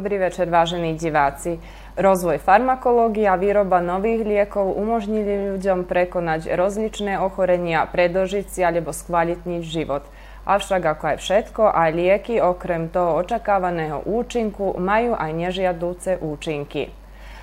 Dobrý večer, vážení diváci. Rozvoj farmakológie a výroba nových liekov umožnili ľuďom prekonať rozličné ochorenia, predožiť si alebo skvalitniť život. Avšak ako aj všetko, aj lieky okrem toho očakávaného účinku majú aj nežiadúce účinky.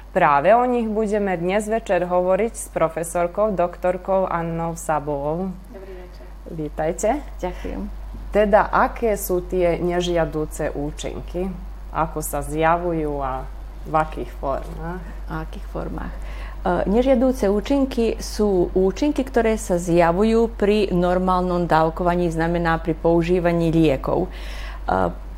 Práve o nich budeme dnes večer hovoriť s profesorkou doktorkou Annou Sabovou. Dobrý večer. Vítajte. Ďakujem. Teda, aké sú tie nežiadúce účinky? Ako sa zjavujú a v akých formách? A akých formách? E, nežiadúce účinky sú účinky, ktoré sa zjavujú pri normálnom dávkovaní, znamená pri používaní liekov.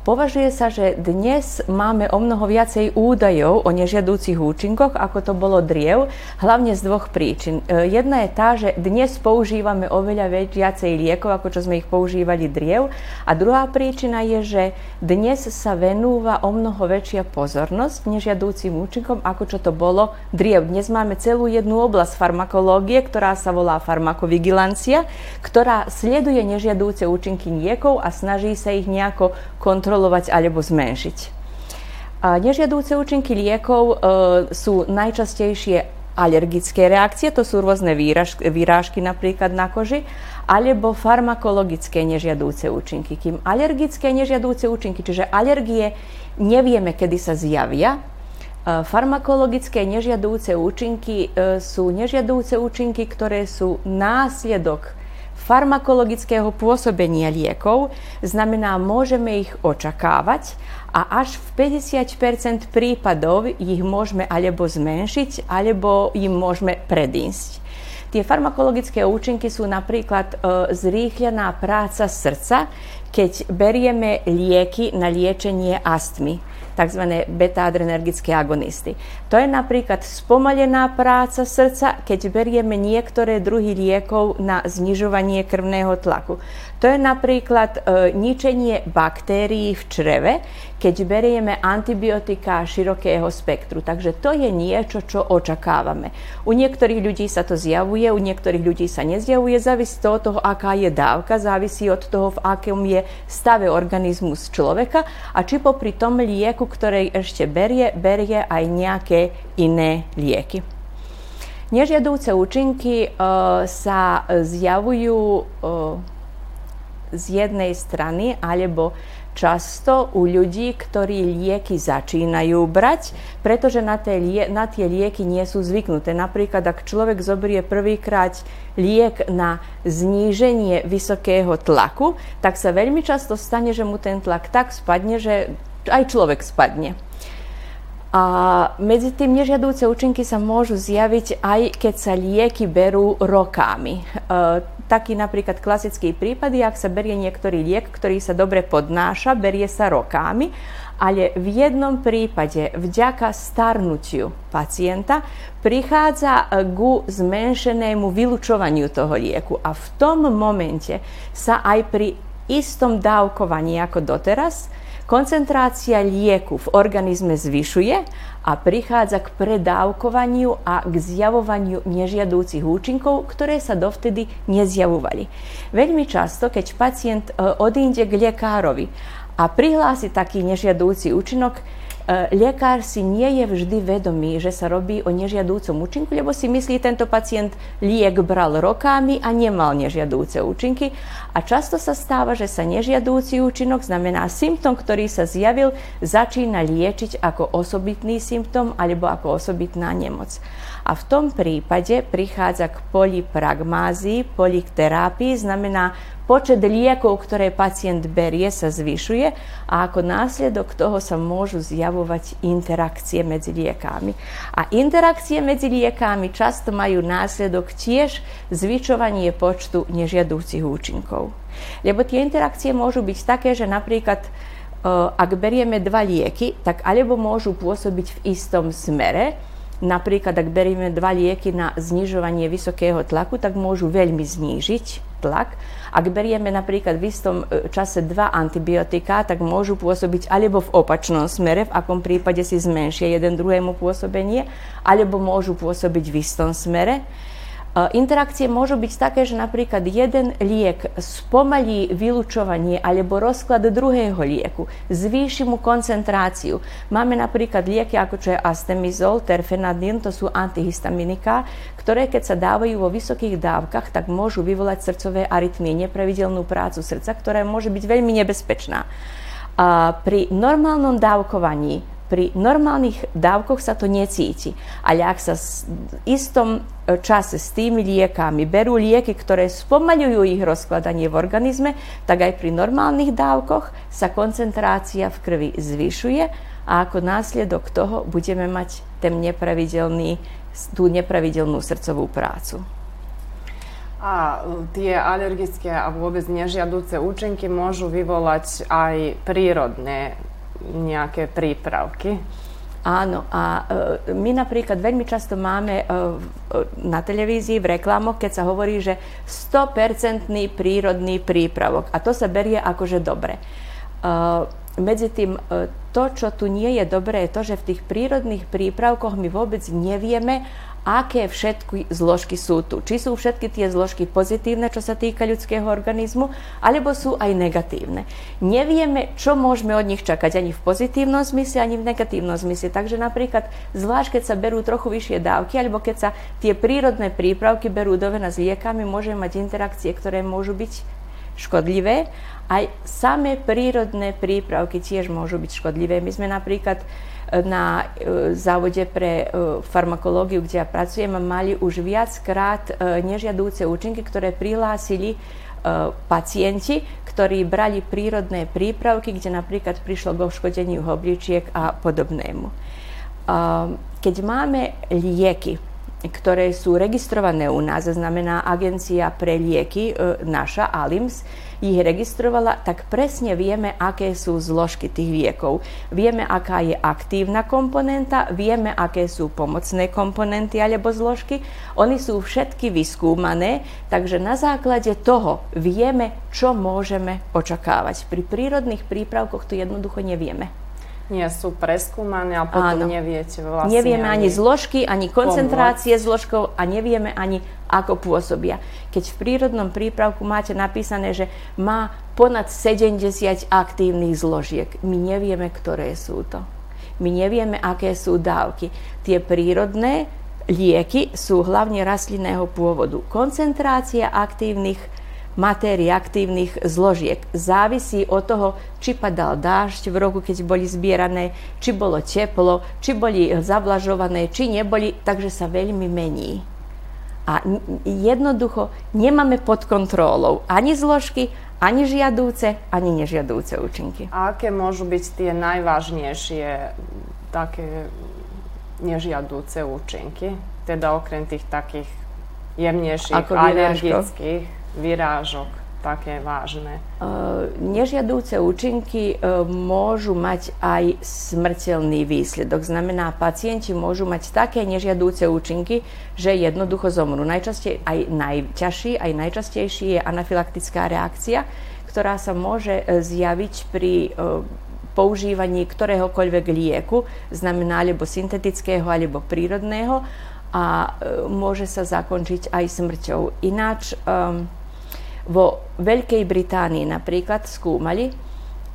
Považuje sa, že dnes máme o mnoho viacej údajov o nežiadúcich účinkoch, ako to bolo driev, hlavne z dvoch príčin. E, jedna je tá, že dnes používame oveľa viacej liekov, ako čo sme ich používali driev. A druhá príčina je, že dnes sa venúva o mnoho väčšia pozornosť nežiadúcim účinkom, ako čo to bolo driev. Dnes máme celú jednu oblasť farmakológie, ktorá sa volá farmakovigilancia, ktorá sleduje nežiadúce účinky liekov a snaží sa ich nejako kontrolovať kontrolovať alebo zmenšiť. Nežiadúce účinky liekov e, sú najčastejšie alergické reakcie, to sú rôzne výrážky napríklad na koži, alebo farmakologické nežiadúce účinky. Kým alergické nežiadúce účinky, čiže alergie nevieme, kedy sa zjavia, e, farmakologické nežiadúce účinky e, sú nežiadúce účinky, ktoré sú následok farmakologického pôsobenia liekov, znamená, môžeme ich očakávať a až v 50 prípadov ich môžeme alebo zmenšiť, alebo im môžeme predísť. Tie farmakologické účinky sú napríklad e, zrýchlená práca srdca, keď berieme lieky na liečenie astmy tzv. beta-adrenergické agonisty. To je napríklad spomalená práca srdca, keď berieme niektoré druhy liekov na znižovanie krvného tlaku. To je napríklad e, ničenie baktérií v čreve, keď berieme antibiotika širokého spektru. Takže to je niečo, čo očakávame. U niektorých ľudí sa to zjavuje, u niektorých ľudí sa nezjavuje, závisí to od toho, aká je dávka, závisí od toho, v akom je stave organizmus človeka a či popri tom lieku, ktorej ešte berie, berie aj nejaké iné lieky. Nežiadúce účinky e, sa zjavujú e, z jednej strany alebo často u ľudí, ktorí lieky začínajú brať, pretože na tie, na tie lieky nie sú zvyknuté. Napríklad, ak človek zoberie prvýkrát liek na zníženie vysokého tlaku, tak sa veľmi často stane, že mu ten tlak tak spadne, že aj človek spadne. A medzi tým nežiadúce účinky sa môžu zjaviť aj keď sa lieky berú rokami. E, taký napríklad klasický prípad ak sa berie niektorý liek, ktorý sa dobre podnáša, berie sa rokami, ale v jednom prípade vďaka starnutiu pacienta prichádza ku zmenšenému vylučovaniu toho lieku a v tom momente sa aj pri istom dávkovaní ako doteraz Koncentrácia lieku v organizme zvyšuje a prichádza k predávkovaniu a k zjavovaniu nežiadúcich účinkov, ktoré sa dovtedy nezjavovali. Veľmi často, keď pacient e, odíde k lekárovi a prihlási taký nežiadúci účinok, lekár si nie je vždy vedomý, že sa robí o nežiadúcom účinku, lebo si myslí, tento pacient liek bral rokami a nemal nežiadúce účinky. A často sa stáva, že sa nežiadúci účinok, znamená symptom, ktorý sa zjavil, začína liečiť ako osobitný symptom alebo ako osobitná nemoc. A v tom prípade prichádza k polipragmázii, polikterápii, znamená počet liekov, ktoré pacient berie, sa zvyšuje a ako následok toho sa môžu zjavovať interakcie medzi liekami. A interakcie medzi liekami často majú následok tiež zvyšovanie počtu nežiadúcich účinkov. Lebo tie interakcie môžu byť také, že napríklad e, ak berieme dva lieky, tak alebo môžu pôsobiť v istom smere, Napríklad, ak berieme dva lieky na znižovanie vysokého tlaku, tak môžu veľmi znížiť tlak. Ak berieme napríklad v istom e, čase dva antibiotika, tak môžu pôsobiť alebo v opačnom smere, v akom prípade si zmenšia jeden druhému pôsobenie, alebo môžu pôsobiť v istom smere. Interakcie môžu byť také, že napríklad jeden liek spomalí vylučovanie alebo rozklad druhého lieku, zvýši mu koncentráciu. Máme napríklad lieky ako čo je astemizol, terfenadin, to sú antihistaminika, ktoré keď sa dávajú vo vysokých dávkach, tak môžu vyvolať srdcové arytmie, nepravidelnú prácu srdca, ktorá môže byť veľmi nebezpečná. Pri normálnom dávkovaní pri normálnych dávkoch sa to necíti. Ale ak sa v istom e, čase s tými liekami berú lieky, ktoré spomaľujú ich rozkladanie v organizme, tak aj pri normálnych dávkoch sa koncentrácia v krvi zvyšuje a ako následok toho budeme mať ten nepravidelný, tú nepravidelnú srdcovú prácu. A e, tie alergické a vôbec nežiaduce účinky môžu vyvolať aj prírodné nejaké prípravky. Áno, a e, my napríklad veľmi často máme e, na televízii v reklamoch, keď sa hovorí, že 100% prírodný prípravok. A to sa berie akože dobre. E, medzi tým to, čo tu nie je dobré, je to, že v tých prírodných prípravkoch my vôbec nevieme, aké všetky zložky sú tu. Či sú všetky tie zložky pozitívne, čo sa týka ľudského organizmu, alebo sú aj negatívne. Nevieme, čo môžeme od nich čakať ani v pozitívnom zmysle, ani v negatívnom zmysle. Takže napríklad, zvlášť keď sa berú trochu vyššie dávky, alebo keď sa tie prírodné prípravky berú do vena s liekami, môžeme mať interakcie, ktoré môžu byť škodlivé. Aj samé prírodné prípravky tiež môžu byť škodlivé. My sme napríklad na e, závode pre e, farmakológiu, kde ja pracujem, mali už viackrát e, nežiadúce účinky, ktoré prihlásili pacienti, ktorí brali prírodné prípravky, kde napríklad prišlo k oškodeniu obličiek a podobnému. Keď máme lieky, ktoré sú registrované u nás, znamená Agencia pre lieky, naša ALIMS, ich registrovala, tak presne vieme, aké sú zložky tých liekov. Vieme, aká je aktívna komponenta, vieme, aké sú pomocné komponenty alebo zložky. Oni sú všetky vyskúmané, takže na základe toho vieme, čo môžeme očakávať. Pri prírodných prípravkoch to jednoducho nevieme nie sú preskúmané a potom Áno. neviete vlastne Nevieme ani, ani zložky, ani koncentrácie pomôcť. zložkov a nevieme ani ako pôsobia. Keď v prírodnom prípravku máte napísané, že má ponad 70 aktívnych zložiek, my nevieme, ktoré sú to. My nevieme, aké sú dávky. Tie prírodné lieky sú hlavne rastlinného pôvodu. Koncentrácia aktívnych matérií, aktívnych zložiek. Závisí od toho, či padal dážď v roku, keď boli zbierané, či bolo teplo, či boli zavlažované, či neboli, takže sa veľmi mení. A jednoducho nemáme pod kontrolou ani zložky, ani žiadúce, ani nežiadúce účinky. A aké môžu byť tie najvážnejšie také nežiadúce účinky? Teda okrem tých takých jemnejších, alergických vyrážok také vážne? Nežiadúce účinky môžu mať aj smrteľný výsledok. Znamená, pacienti môžu mať také nežiadúce účinky, že jednoducho zomrú. Najčastej, aj najťažší, aj najčastejší je anafylaktická reakcia, ktorá sa môže zjaviť pri používaní ktoréhokoľvek lieku, znamená alebo syntetického, alebo prírodného a môže sa zakončiť aj smrťou. Ináč um, vo Veľkej Británii napríklad skúmali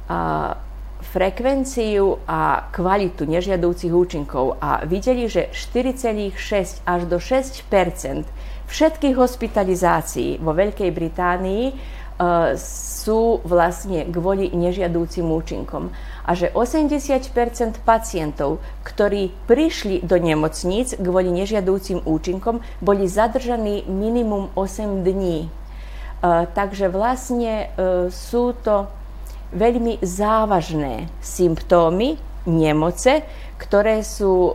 a, frekvenciu a kvalitu nežiadúcich účinkov a videli, že 4,6 až do 6% všetkých hospitalizácií vo Veľkej Británii uh, sú vlastne kvôli nežiadúcim účinkom. A že 80% pacientov, ktorí prišli do nemocníc kvôli nežiadúcim účinkom, boli zadržaní minimum 8 dní. Takže vlastne e, sú to veľmi závažné symptómy nemoce, ktoré sú e,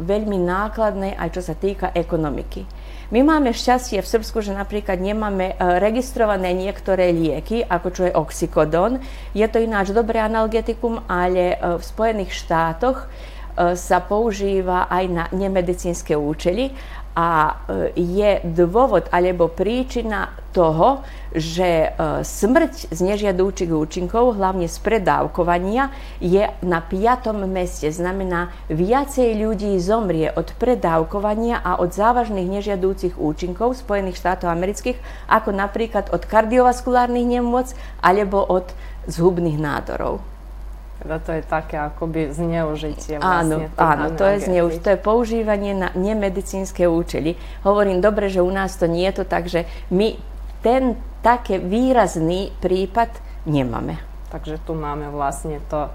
veľmi nákladné aj čo sa týka ekonomiky. My máme šťastie v Srbsku, že napríklad nemáme e, registrované niektoré lieky, ako čo je oxykodon. Je to ináč dobré analgetikum, ale v Spojených štátoch sa používa aj na nemedicínske účely a je dôvod alebo príčina toho, že smrť z nežiadúcich účinkov, hlavne z predávkovania, je na piatom meste. Znamená, viacej ľudí zomrie od predávkovania a od závažných nežiadúcich účinkov Spojených štátov amerických, ako napríklad od kardiovaskulárnych nemôc alebo od zhubných nádorov. Teda to je také akoby zneužitie vlastne. Áno, áno to je zneužitie. To je používanie na nemedicínske účely. Hovorím dobre, že u nás to nie je to tak, že my ten také výrazný prípad nemáme. Takže tu máme vlastne to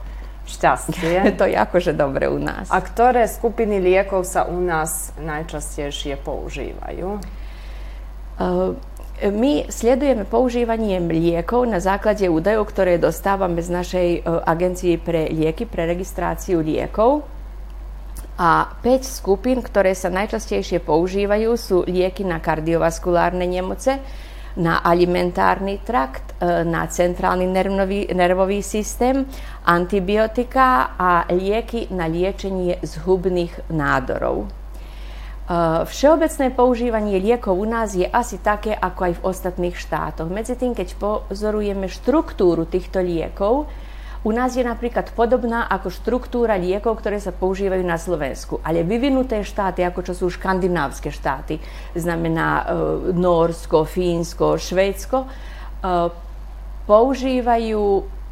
šťastie. to je akože dobre u nás. A ktoré skupiny liekov sa u nás najčastejšie používajú? Uh, my sledujeme používanie liekov na základe údajov, ktoré dostávame z našej e, agencie pre lieky, pre registráciu liekov. A 5 skupín, ktoré sa najčastejšie používajú, sú lieky na kardiovaskulárne nemoce, na alimentárny trakt, e, na centrálny nervový, nervový systém, antibiotika a lieky na liečenie zhubných nádorov. Všeobecné používanie liekov u nás je asi také, ako aj v ostatných štátoch. Medzi tým, keď pozorujeme štruktúru týchto liekov, u nás je napríklad podobná ako štruktúra liekov, ktoré sa používajú na Slovensku. Ale vyvinuté štáty, ako čo sú škandinávske štáty, znamená e, Norsko, Fínsko, Švédsko, e, používajú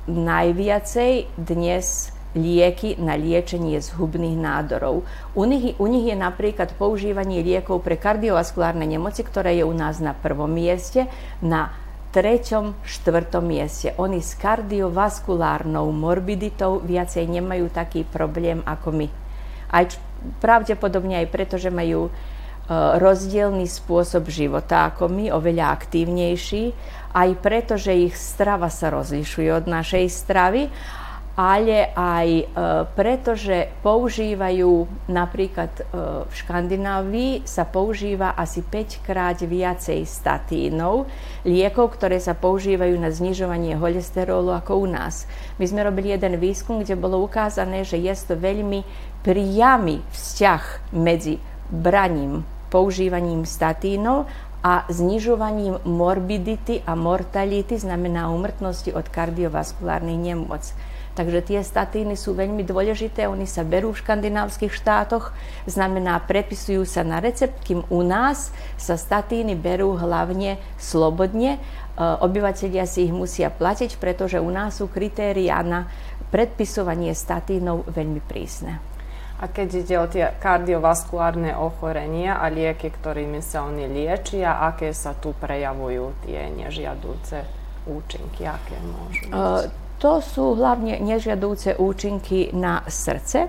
najviacej dnes lieky na liečenie zhubných nádorov. U nich, u nich je napríklad používanie liekov pre kardiovaskulárne nemoci, ktoré je u nás na prvom mieste, na treťom, štvrtom mieste. Oni s kardiovaskulárnou morbiditou viacej nemajú taký problém ako my. Aj pravdepodobne aj preto, že majú e, rozdielný spôsob života ako my, oveľa aktívnejší, aj preto, že ich strava sa rozlišuje od našej stravy ale aj e, preto, že používajú napríklad e, v Škandinávii sa používa asi 5 krát viacej statínov, liekov, ktoré sa používajú na znižovanie cholesterolu ako u nás. My sme robili jeden výskum, kde bolo ukázané, že je to veľmi priamy vzťah medzi braním, používaním statínov a znižovaním morbidity a mortality, znamená umrtnosti od kardiovaskulárnych nemôc. Takže tie statíny sú veľmi dôležité, oni sa berú v škandinávskych štátoch, znamená, prepisujú sa na recept, kým u nás sa statíny berú hlavne slobodne. E, obyvateľia si ich musia platiť, pretože u nás sú kritéria na predpisovanie statínov veľmi prísne. A keď ide o tie kardiovaskulárne ochorenia a lieky, ktorými sa oni liečia, aké sa tu prejavujú tie nežiadúce účinky, aké môžu byť? Uh, to sú hlavne nežiadúce účinky na srdce.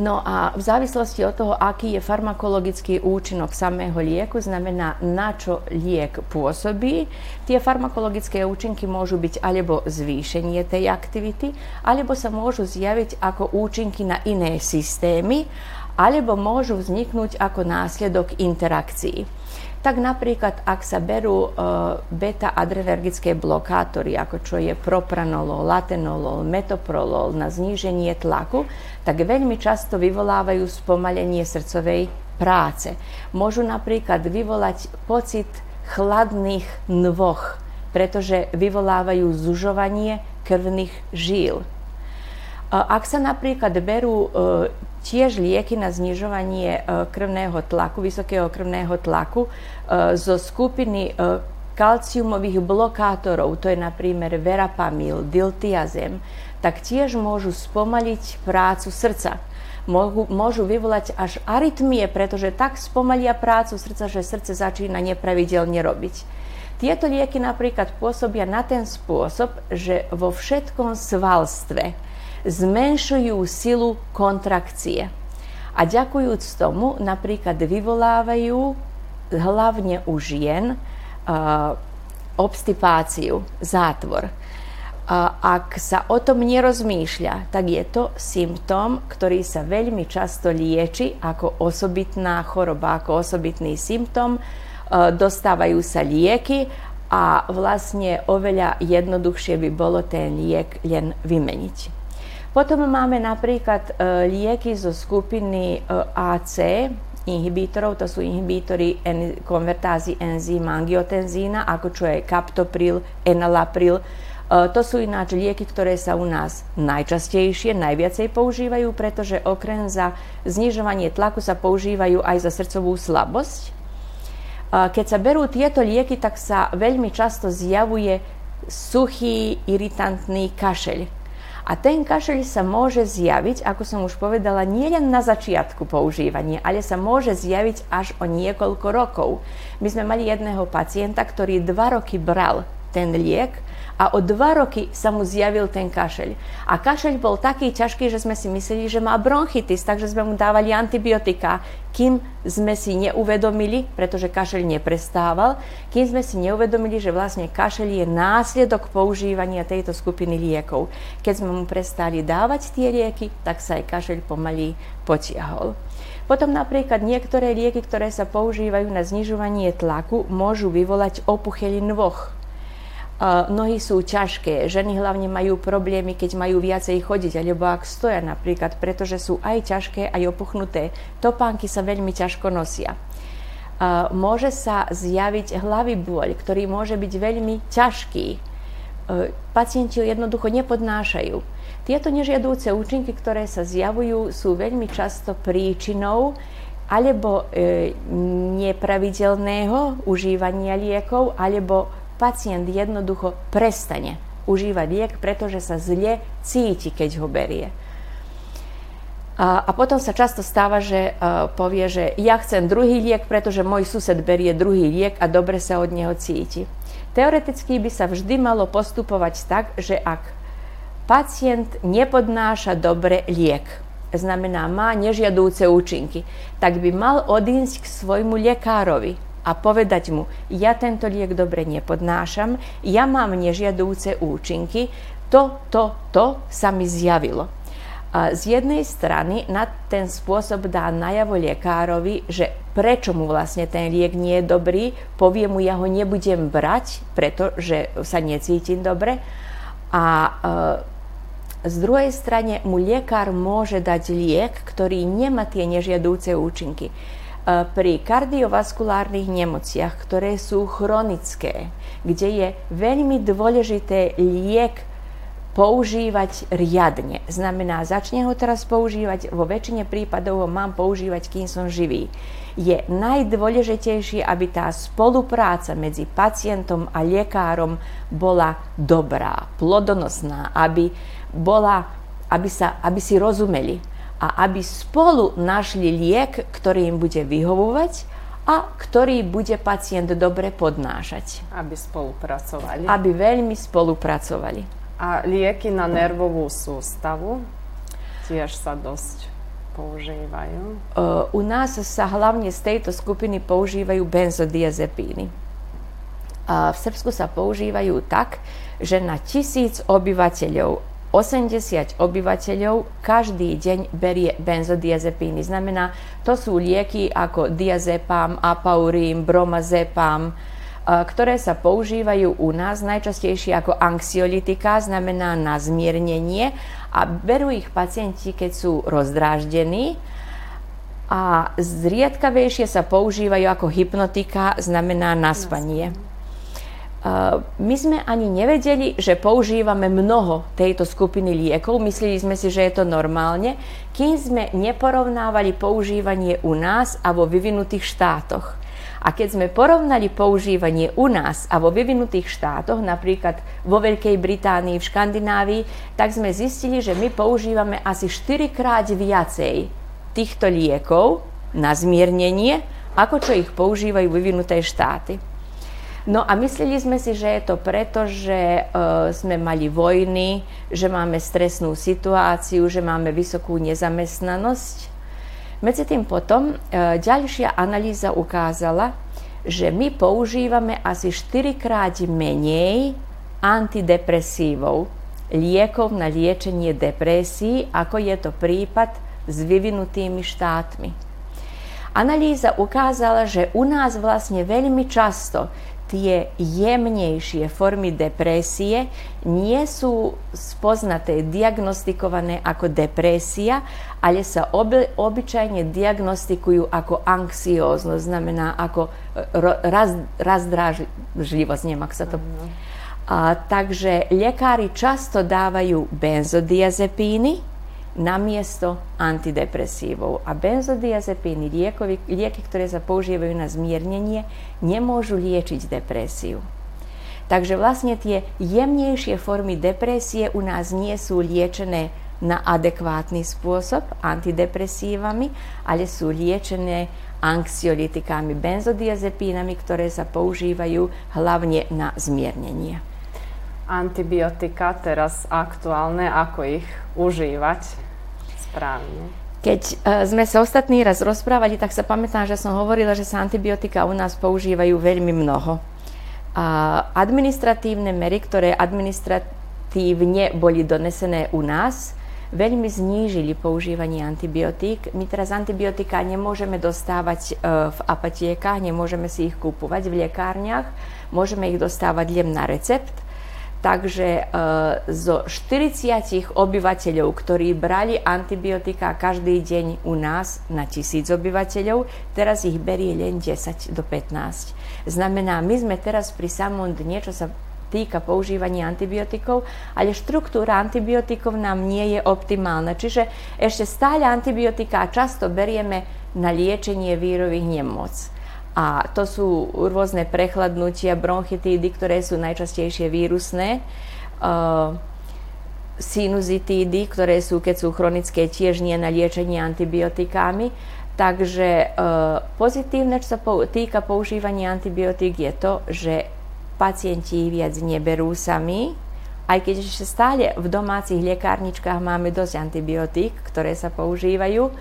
No a v závislosti od toho, aký je farmakologický účinok samého lieku, znamená na čo liek pôsobí, tie farmakologické účinky môžu byť alebo zvýšenie tej aktivity, alebo sa môžu zjaviť ako účinky na iné systémy, alebo môžu vzniknúť ako následok interakcií tak napríklad, ak sa berú e, beta-adrenergické blokátory, ako čo je propranolol, latenolol, metoprolol na zníženie tlaku, tak veľmi často vyvolávajú spomalenie srdcovej práce. Môžu napríklad vyvolať pocit chladných nvoch, pretože vyvolávajú zužovanie krvných žíl. Ak sa napríklad berú e, tiež lieky na znižovanie e, krvného tlaku, vysokého krvného tlaku e, zo skupiny kalciumových blokátorov, to je napríklad verapamil, diltiazem, tak tiež môžu spomaliť prácu srdca. Môžu, môžu vyvolať až arytmie, pretože tak spomalia prácu srdca, že srdce začína nepravidelne robiť. Tieto lieky napríklad pôsobia na ten spôsob, že vo všetkom svalstve, zmenšujú silu kontrakcie. A ďakujúc tomu napríklad vyvolávajú hlavne u žien uh, obstipáciu, zátvor. Ak sa o tom nerozmýšľa, tak je to symptóm, ktorý sa veľmi často lieči ako osobitná choroba, ako osobitný symptóm. Dostávajú sa lieky a vlastne oveľa jednoduchšie by bolo ten liek len vymeniť. Potom máme napríklad e, lieky zo skupiny e, AC, inhibítorov, to sú inhibítory en, konvertázy enzýma angiotenzína, ako čo je kaptopril, enalapril. E, to sú ináč lieky, ktoré sa u nás najčastejšie, najviacej používajú, pretože okrem za znižovanie tlaku sa používajú aj za srdcovú slabosť. E, keď sa berú tieto lieky, tak sa veľmi často zjavuje suchý, iritantný kašeľ a ten kašeľ sa môže zjaviť, ako som už povedala, nie len na začiatku používania, ale sa môže zjaviť až o niekoľko rokov. My sme mali jedného pacienta, ktorý dva roky bral ten liek a o dva roky sa mu zjavil ten kašeľ. A kašeľ bol taký ťažký, že sme si mysleli, že má bronchitis, takže sme mu dávali antibiotika, kým sme si neuvedomili, pretože kašeľ neprestával, kým sme si neuvedomili, že vlastne kašeľ je následok používania tejto skupiny liekov. Keď sme mu prestali dávať tie lieky, tak sa aj kašeľ pomaly potiahol. Potom napríklad niektoré lieky, ktoré sa používajú na znižovanie tlaku, môžu vyvolať opuchely nôh nohy sú ťažké, ženy hlavne majú problémy, keď majú viacej chodiť, alebo ak stoja napríklad, pretože sú aj ťažké, aj opuchnuté. Topánky sa veľmi ťažko nosia. Môže sa zjaviť hlavy bôľ, ktorý môže byť veľmi ťažký. E, pacienti ho jednoducho nepodnášajú. Tieto nežiadúce účinky, ktoré sa zjavujú, sú veľmi často príčinou alebo e, nepravidelného užívania liekov, alebo pacient jednoducho prestane užívať liek, pretože sa zle cíti, keď ho berie. A, a potom sa často stáva, že uh, povie, že ja chcem druhý liek, pretože môj sused berie druhý liek a dobre sa od neho cíti. Teoreticky by sa vždy malo postupovať tak, že ak pacient nepodnáša dobre liek, znamená má nežiadúce účinky, tak by mal odísť k svojmu lekárovi a povedať mu, ja tento liek dobre nepodnášam, ja mám nežiadúce účinky, to, to, to sa mi zjavilo. Z jednej strany na ten spôsob dá najavo lekárovi, že prečo mu vlastne ten liek nie je dobrý, povie mu, ja ho nebudem brať, pretože sa necítim dobre. A e, z druhej strane mu lekár môže dať liek, ktorý nemá tie nežiadúce účinky. E, pri kardiovaskulárnych nemociach, ktoré sú chronické, kde je veľmi dôležité liek používať riadne. Znamená, začne ho teraz používať, vo väčšine prípadov ho mám používať, kým som živý. Je najdôležitejšie, aby tá spolupráca medzi pacientom a lekárom bola dobrá, plodonosná, aby, bola, aby, sa, aby si rozumeli a aby spolu našli liek, ktorý im bude vyhovovať a ktorý bude pacient dobre podnášať. Aby spolupracovali. Aby veľmi spolupracovali. A lieky na nervovú sústavu tiež sa dosť používajú? u nás sa hlavne z tejto skupiny používajú benzodiazepíny. v Srbsku sa používajú tak, že na tisíc obyvateľov 80 obyvateľov každý deň berie benzodiazepíny. Znamená, to sú lieky ako diazepam, apaurín, bromazepam, e, ktoré sa používajú u nás najčastejšie ako anxiolitika, znamená na zmiernenie a berú ich pacienti, keď sú rozdráždení a zriedkavejšie sa používajú ako hypnotika, znamená na spanie. My sme ani nevedeli, že používame mnoho tejto skupiny liekov, mysleli sme si, že je to normálne, kým sme neporovnávali používanie u nás a vo vyvinutých štátoch. A keď sme porovnali používanie u nás a vo vyvinutých štátoch, napríklad vo Veľkej Británii, v Škandinávii, tak sme zistili, že my používame asi 4 krát viacej týchto liekov na zmiernenie, ako čo ich používajú vyvinuté štáty. No a mysleli sme si, že je to preto, že uh, sme mali vojny, že máme stresnú situáciu, že máme vysokú nezamestnanosť. Medzi tým potom uh, ďalšia analýza ukázala, že my používame asi 4 krát menej antidepresívov, liekov na liečenie depresí, ako je to prípad s vyvinutými štátmi. Analýza ukázala, že u nás vlastne veľmi často te jemnjejšije formi depresije nie su spoznate, diagnostikovane ako depresija, ali se obi, običajnje diagnostikuju ako anksiozno, znamena ako e, raz, živo njemak sa to. A, takže ljekari často davaju benzodiazepini, namiesto antidepresívov. A benzodiazepíny, liekovi, lieky, ktoré sa používajú na zmiernenie, nemôžu liečiť depresiu. Takže vlastne tie jemnejšie formy depresie u nás nie sú liečené na adekvátny spôsob antidepresívami, ale sú liečené anxiolitikami, benzodiazepínami, ktoré sa používajú hlavne na zmiernenie. Antibiotika teraz aktuálne, ako ich užívať správne? Keď uh, sme sa ostatný raz rozprávali, tak sa pamätám, že som hovorila, že sa antibiotika u nás používajú veľmi mnoho. A administratívne mery, ktoré administratívne boli donesené u nás, veľmi znížili používanie antibiotík. My teraz antibiotika nemôžeme dostávať uh, v apatiekách, nemôžeme si ich kúpovať v lekárniach, môžeme ich dostávať len na recept Takže e, zo 40 obyvateľov, ktorí brali antibiotika každý deň u nás na tisíc obyvateľov, teraz ich berie len 10 do 15. Znamená, my sme teraz pri samom dne, čo sa týka používania antibiotikov, ale štruktúra antibiotikov nám nie je optimálna. Čiže ešte stále antibiotika často berieme na liečenie vírových nemôc. A to sú rôzne prechladnutia, bronchitídy, ktoré sú najčastejšie vírusné. Uh, sinuzitídy, ktoré sú, keď sú chronické, tiež nie na liečenie antibiotikami. Takže uh, pozitívne, čo sa týka používania antibiotík, je to, že pacienti viac neberú sami, aj keď ešte stále v domácich lekárničkách máme dosť antibiotík, ktoré sa používajú,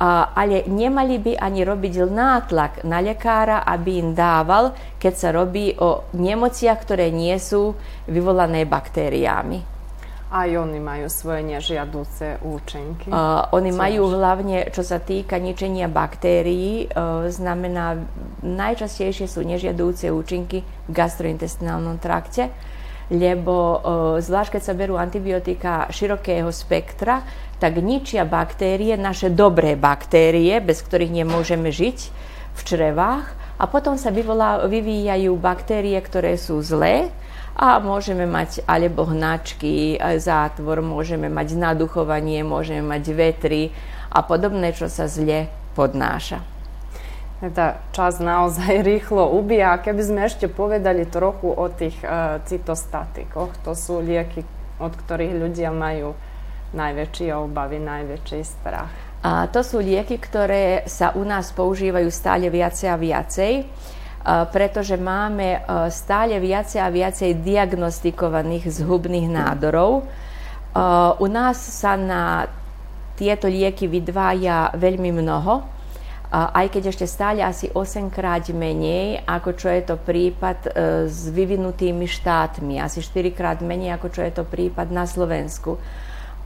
ale nemali by ani robiť nátlak na lekára, aby im dával, keď sa robí o nemociach, ktoré nie sú vyvolané baktériami. Aj oni majú svoje nežiaduce účinky. Uh, oni Co majú hlavne, čo sa týka ničenia baktérií, uh, znamená, najčastejšie sú nežiadúce účinky v gastrointestinálnom trakte, lebo uh, zvlášť keď sa berú antibiotika širokého spektra, tak ničia baktérie, naše dobré baktérie, bez ktorých nemôžeme žiť v črevách a potom sa vyvolá, vyvíjajú baktérie, ktoré sú zlé a môžeme mať alebo hnačky, zátvor, môžeme mať naduchovanie, môžeme mať vetry a podobné, čo sa zle podnáša. Teda čas naozaj rýchlo ubíja. Keby sme ešte povedali trochu o tých uh, cytostatikoch, to sú lieky, od ktorých ľudia majú najväčšie obavy, najväčší strach? A to sú lieky, ktoré sa u nás používajú stále viacej a viacej, pretože máme stále viacej a viacej diagnostikovaných zhubných nádorov. U nás sa na tieto lieky vydvája veľmi mnoho, aj keď ešte stále asi 8 krát menej, ako čo je to prípad e, s vyvinutými štátmi, asi 4 krát menej, ako čo je to prípad na Slovensku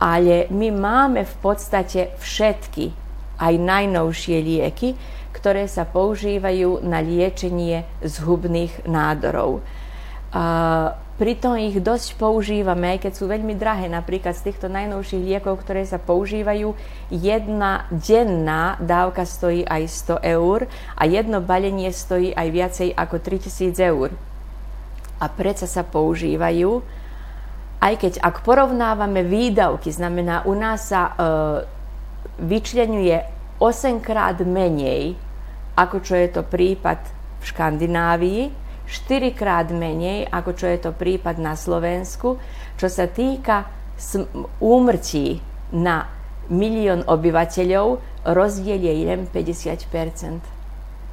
ale my máme v podstate všetky, aj najnovšie lieky, ktoré sa používajú na liečenie zhubných nádorov. A pritom ich dosť používame, aj keď sú veľmi drahé. Napríklad z týchto najnovších liekov, ktoré sa používajú, jedna denná dávka stojí aj 100 eur a jedno balenie stojí aj viacej ako 3000 eur. A predsa sa používajú aj keď ak porovnávame výdavky, znamená u nás sa e, vyčlenuje 8 krát menej, ako čo je to prípad v Škandinávii, 4 krát menej, ako čo je to prípad na Slovensku, čo sa týka úmrtí na milión obyvateľov, rozdiel je len 50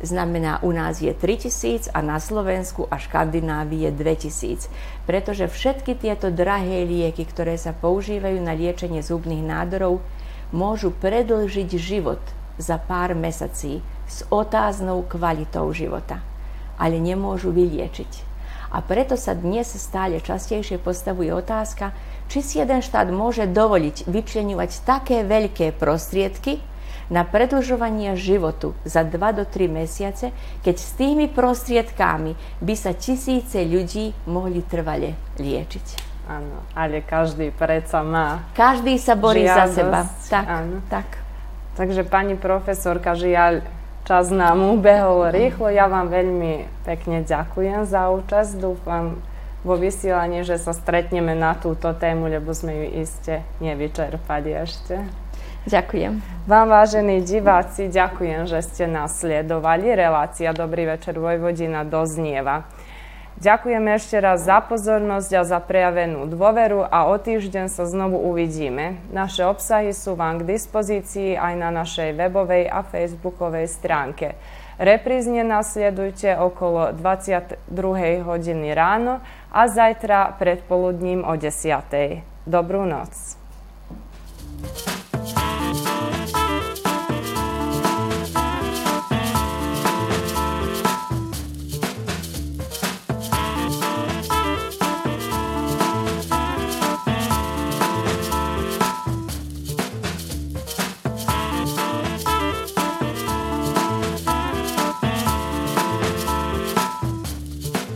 znamená u nás je 3000 a na Slovensku a Škandinávii je 2000. Pretože všetky tieto drahé lieky, ktoré sa používajú na liečenie zubných nádorov, môžu predlžiť život za pár mesací s otáznou kvalitou života, ale nemôžu vyliečiť. A preto sa dnes stále častejšie postavuje otázka, či si jeden štát môže dovoliť vyčleňovať také veľké prostriedky na predlžovanie životu za 2 do 3 mesiace, keď s tými prostriedkami by sa tisíce ľudí mohli trvale liečiť. Áno, ale každý predsa má Každý sa borí žiadosť. za seba. Tak, Áno. tak. Takže pani profesorka, žiaľ, čas nám ubehol rýchlo. Ja vám veľmi pekne ďakujem za účasť. Dúfam vo vysielaní, že sa stretneme na túto tému, lebo sme ju iste nevyčerpali ešte. Ďakujem. Vám, vážení diváci, ďakujem, že ste nás sledovali. Relácia Dobrý večer Vojvodina doznieva. Ďakujem ešte raz za pozornosť a za prejavenú dôveru a o týždeň sa znovu uvidíme. Naše obsahy sú vám k dispozícii aj na našej webovej a facebookovej stránke. Reprízne nasledujte okolo 22. hodiny ráno a zajtra predpoludním o 10. Dobrú noc.